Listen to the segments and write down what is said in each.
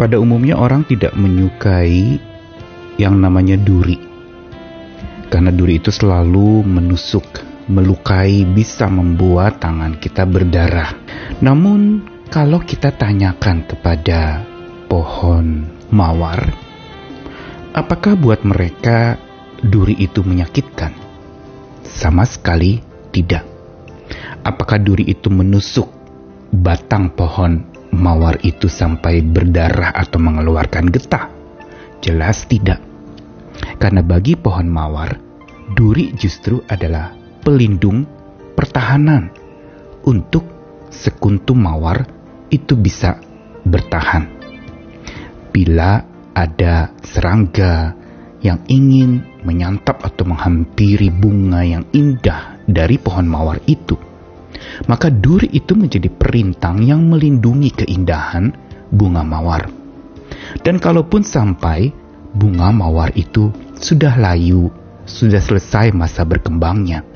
pada umumnya orang tidak menyukai yang namanya duri. Karena duri itu selalu menusuk, melukai, bisa membuat tangan kita berdarah. Namun, kalau kita tanyakan kepada pohon mawar, apakah buat mereka duri itu menyakitkan? Sama sekali tidak. Apakah duri itu menusuk batang pohon mawar itu sampai berdarah atau mengeluarkan getah? Jelas tidak. Karena bagi pohon mawar, duri justru adalah pelindung pertahanan untuk sekuntum mawar itu bisa bertahan. Bila ada serangga yang ingin menyantap atau menghampiri bunga yang indah dari pohon mawar itu, maka duri itu menjadi perintang yang melindungi keindahan bunga mawar. Dan kalaupun sampai bunga mawar itu sudah layu, sudah selesai masa berkembangnya.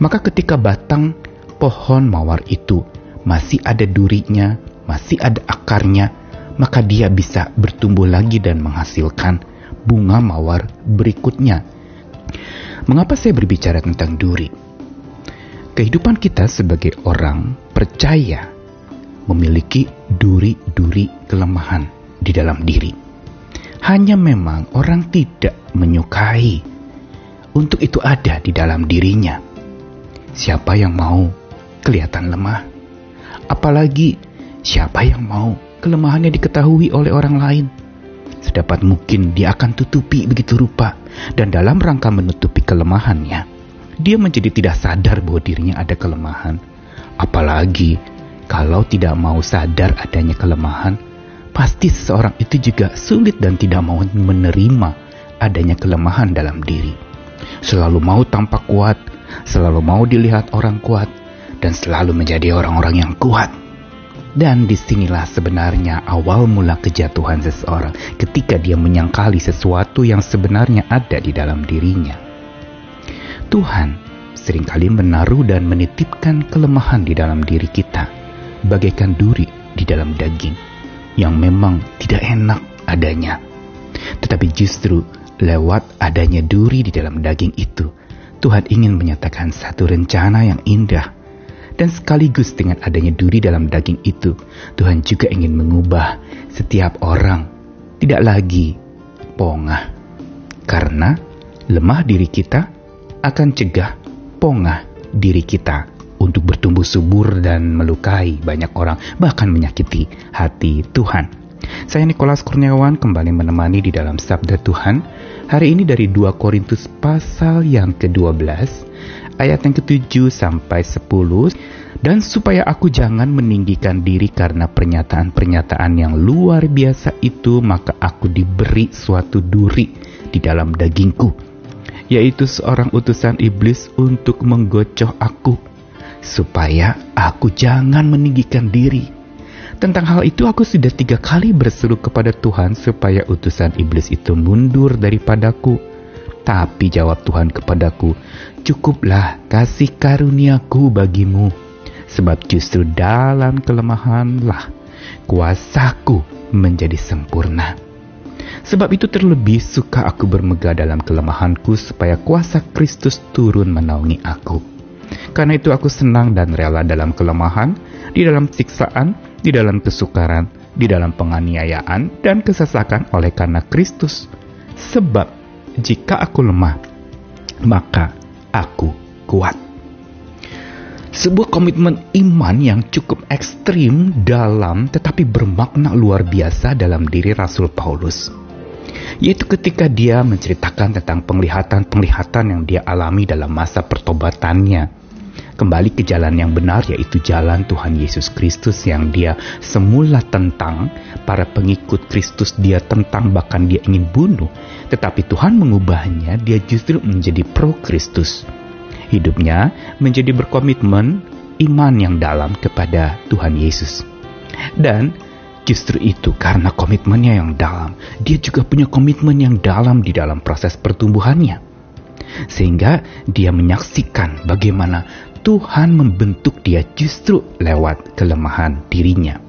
Maka ketika batang pohon mawar itu masih ada durinya, masih ada akarnya, maka dia bisa bertumbuh lagi dan menghasilkan bunga mawar berikutnya. Mengapa saya berbicara tentang duri? Kehidupan kita sebagai orang percaya memiliki duri-duri kelemahan di dalam diri. Hanya memang orang tidak menyukai untuk itu ada di dalam dirinya. Siapa yang mau kelihatan lemah? Apalagi siapa yang mau kelemahannya diketahui oleh orang lain? Sedapat mungkin dia akan tutupi begitu rupa dan dalam rangka menutupi kelemahannya, dia menjadi tidak sadar bahwa dirinya ada kelemahan. Apalagi kalau tidak mau sadar adanya kelemahan, pasti seseorang itu juga sulit dan tidak mau menerima adanya kelemahan dalam diri. Selalu mau tampak kuat, selalu mau dilihat orang kuat, dan selalu menjadi orang-orang yang kuat. Dan di sinilah sebenarnya awal mula kejatuhan seseorang ketika dia menyangkali sesuatu yang sebenarnya ada di dalam dirinya. Tuhan sering kali menaruh dan menitipkan kelemahan di dalam diri kita, bagaikan duri di dalam daging yang memang tidak enak adanya. Tetapi justru lewat adanya duri di dalam daging itu, Tuhan ingin menyatakan satu rencana yang indah. Dan sekaligus dengan adanya duri dalam daging itu, Tuhan juga ingin mengubah setiap orang tidak lagi pongah. Karena lemah diri kita akan cegah pongah diri kita untuk bertumbuh subur dan melukai banyak orang, bahkan menyakiti hati Tuhan. Saya Nikolas Kurniawan kembali menemani di dalam Sabda Tuhan. Hari ini dari 2 Korintus pasal yang ke-12, ayat yang ke-7 sampai 10. Dan supaya aku jangan meninggikan diri karena pernyataan-pernyataan yang luar biasa itu, maka aku diberi suatu duri di dalam dagingku, yaitu seorang utusan iblis untuk menggocoh aku supaya aku jangan meninggikan diri. Tentang hal itu aku sudah tiga kali berseru kepada Tuhan supaya utusan iblis itu mundur daripadaku. Tapi jawab Tuhan kepadaku, cukuplah kasih karuniaku bagimu. Sebab justru dalam kelemahanlah kuasaku menjadi sempurna. Sebab itu terlebih suka aku bermegah dalam kelemahanku supaya kuasa Kristus turun menaungi aku. Karena itu aku senang dan rela dalam kelemahan, di dalam siksaan, di dalam kesukaran, di dalam penganiayaan, dan kesesakan oleh karena Kristus. Sebab jika aku lemah, maka aku kuat. Sebuah komitmen iman yang cukup ekstrim dalam tetapi bermakna luar biasa dalam diri Rasul Paulus. Yaitu ketika dia menceritakan tentang penglihatan-penglihatan yang dia alami dalam masa pertobatannya. Kembali ke jalan yang benar yaitu jalan Tuhan Yesus Kristus yang dia semula tentang. Para pengikut Kristus dia tentang bahkan dia ingin bunuh. Tetapi Tuhan mengubahnya dia justru menjadi pro Kristus hidupnya menjadi berkomitmen iman yang dalam kepada Tuhan Yesus dan Justru itu karena komitmennya yang dalam, dia juga punya komitmen yang dalam di dalam proses pertumbuhannya. Sehingga dia menyaksikan bagaimana Tuhan membentuk dia justru lewat kelemahan dirinya.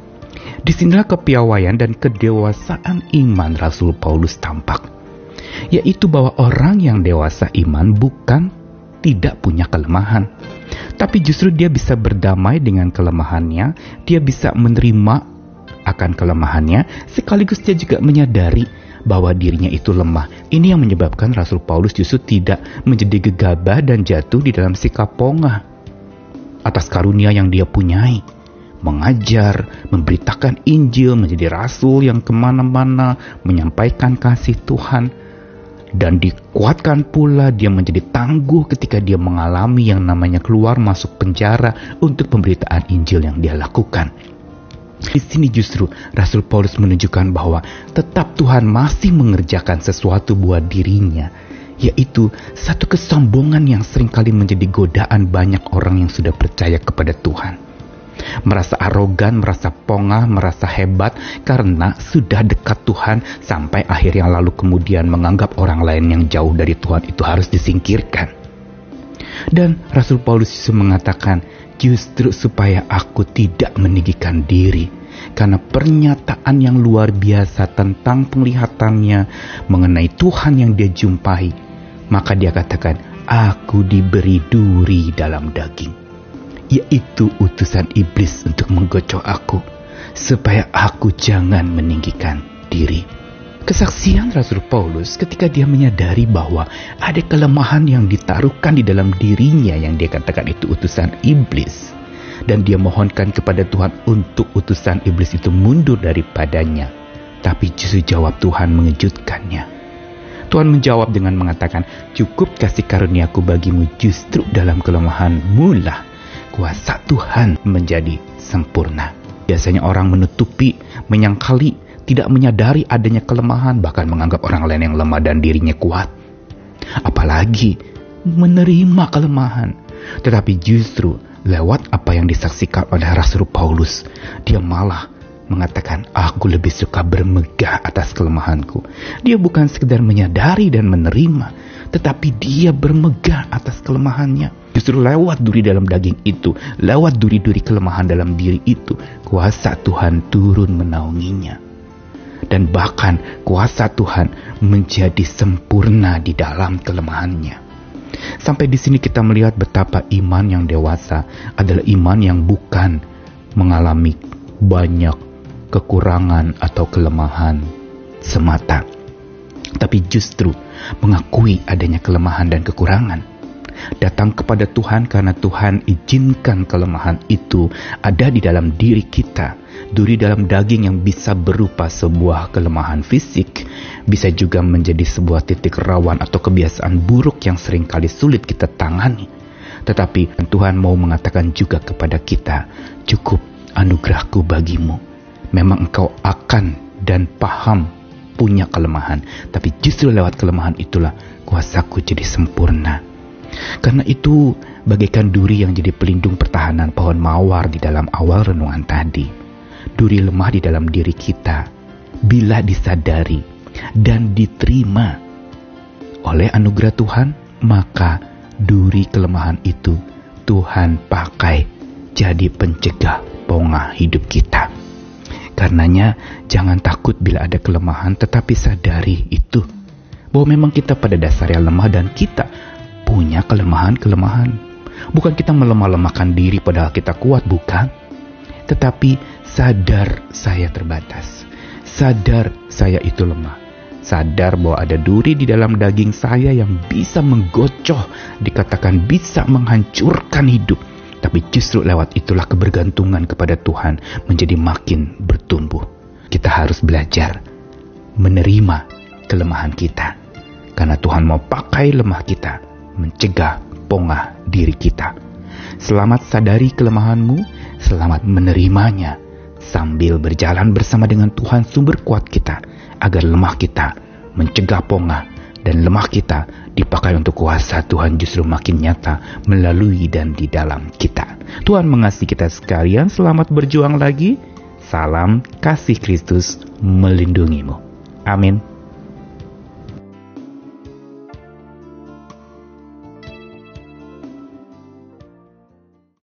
Di sinilah kepiawaian dan kedewasaan iman Rasul Paulus tampak, yaitu bahwa orang yang dewasa iman bukan tidak punya kelemahan, tapi justru dia bisa berdamai dengan kelemahannya, dia bisa menerima akan kelemahannya, sekaligus dia juga menyadari bahwa dirinya itu lemah. Ini yang menyebabkan Rasul Paulus justru tidak menjadi gegabah dan jatuh di dalam sikap pongah atas karunia yang dia punyai. Mengajar, memberitakan Injil, menjadi rasul yang ke mana-mana, menyampaikan kasih Tuhan, dan dikuatkan pula dia menjadi tangguh ketika dia mengalami yang namanya keluar masuk penjara untuk pemberitaan Injil yang dia lakukan. Di sini justru Rasul Paulus menunjukkan bahwa tetap Tuhan masih mengerjakan sesuatu buat dirinya, yaitu satu kesombongan yang sering kali menjadi godaan banyak orang yang sudah percaya kepada Tuhan merasa arogan, merasa pongah, merasa hebat karena sudah dekat Tuhan sampai akhirnya lalu kemudian menganggap orang lain yang jauh dari Tuhan itu harus disingkirkan. Dan Rasul Paulus mengatakan, justru supaya aku tidak meninggikan diri, karena pernyataan yang luar biasa tentang penglihatannya mengenai Tuhan yang dia jumpai, maka dia katakan, aku diberi duri dalam daging yaitu utusan iblis untuk menggocok aku, supaya aku jangan meninggikan diri. Kesaksian Rasul Paulus ketika dia menyadari bahwa ada kelemahan yang ditaruhkan di dalam dirinya yang dia katakan itu utusan iblis. Dan dia mohonkan kepada Tuhan untuk utusan iblis itu mundur daripadanya. Tapi justru jawab Tuhan mengejutkannya. Tuhan menjawab dengan mengatakan, cukup kasih karuniaku bagimu justru dalam kelemahanmu lah kuasa Tuhan menjadi sempurna. Biasanya orang menutupi, menyangkali, tidak menyadari adanya kelemahan, bahkan menganggap orang lain yang lemah dan dirinya kuat. Apalagi menerima kelemahan. Tetapi justru lewat apa yang disaksikan oleh Rasul Paulus, dia malah mengatakan, aku lebih suka bermegah atas kelemahanku. Dia bukan sekedar menyadari dan menerima, tetapi dia bermegah atas kelemahannya Justru lewat duri dalam daging itu, lewat duri-duri kelemahan dalam diri itu, kuasa Tuhan turun menaunginya. Dan bahkan kuasa Tuhan menjadi sempurna di dalam kelemahannya. Sampai di sini kita melihat betapa iman yang dewasa adalah iman yang bukan mengalami banyak kekurangan atau kelemahan semata, tapi justru mengakui adanya kelemahan dan kekurangan datang kepada Tuhan karena Tuhan izinkan kelemahan itu ada di dalam diri kita. Duri dalam daging yang bisa berupa sebuah kelemahan fisik, bisa juga menjadi sebuah titik rawan atau kebiasaan buruk yang sering kali sulit kita tangani. Tetapi Tuhan mau mengatakan juga kepada kita, cukup anugerahku bagimu. Memang engkau akan dan paham punya kelemahan, tapi justru lewat kelemahan itulah kuasaku jadi sempurna karena itu, bagaikan duri yang jadi pelindung pertahanan pohon mawar di dalam awal renungan tadi. Duri lemah di dalam diri kita, bila disadari dan diterima oleh anugerah Tuhan, maka duri kelemahan itu Tuhan pakai jadi pencegah pongah hidup kita. Karenanya, jangan takut bila ada kelemahan, tetapi sadari itu bahwa memang kita pada dasarnya lemah dan kita punya kelemahan-kelemahan. Bukan kita melemah-lemahkan diri padahal kita kuat, bukan. Tetapi sadar saya terbatas. Sadar saya itu lemah. Sadar bahwa ada duri di dalam daging saya yang bisa menggocoh, dikatakan bisa menghancurkan hidup. Tapi justru lewat itulah kebergantungan kepada Tuhan menjadi makin bertumbuh. Kita harus belajar menerima kelemahan kita. Karena Tuhan mau pakai lemah kita mencegah pongah diri kita. Selamat sadari kelemahanmu, selamat menerimanya, sambil berjalan bersama dengan Tuhan sumber kuat kita, agar lemah kita mencegah pongah dan lemah kita dipakai untuk kuasa Tuhan justru makin nyata melalui dan di dalam kita. Tuhan mengasihi kita sekalian, selamat berjuang lagi. Salam kasih Kristus melindungimu. Amin.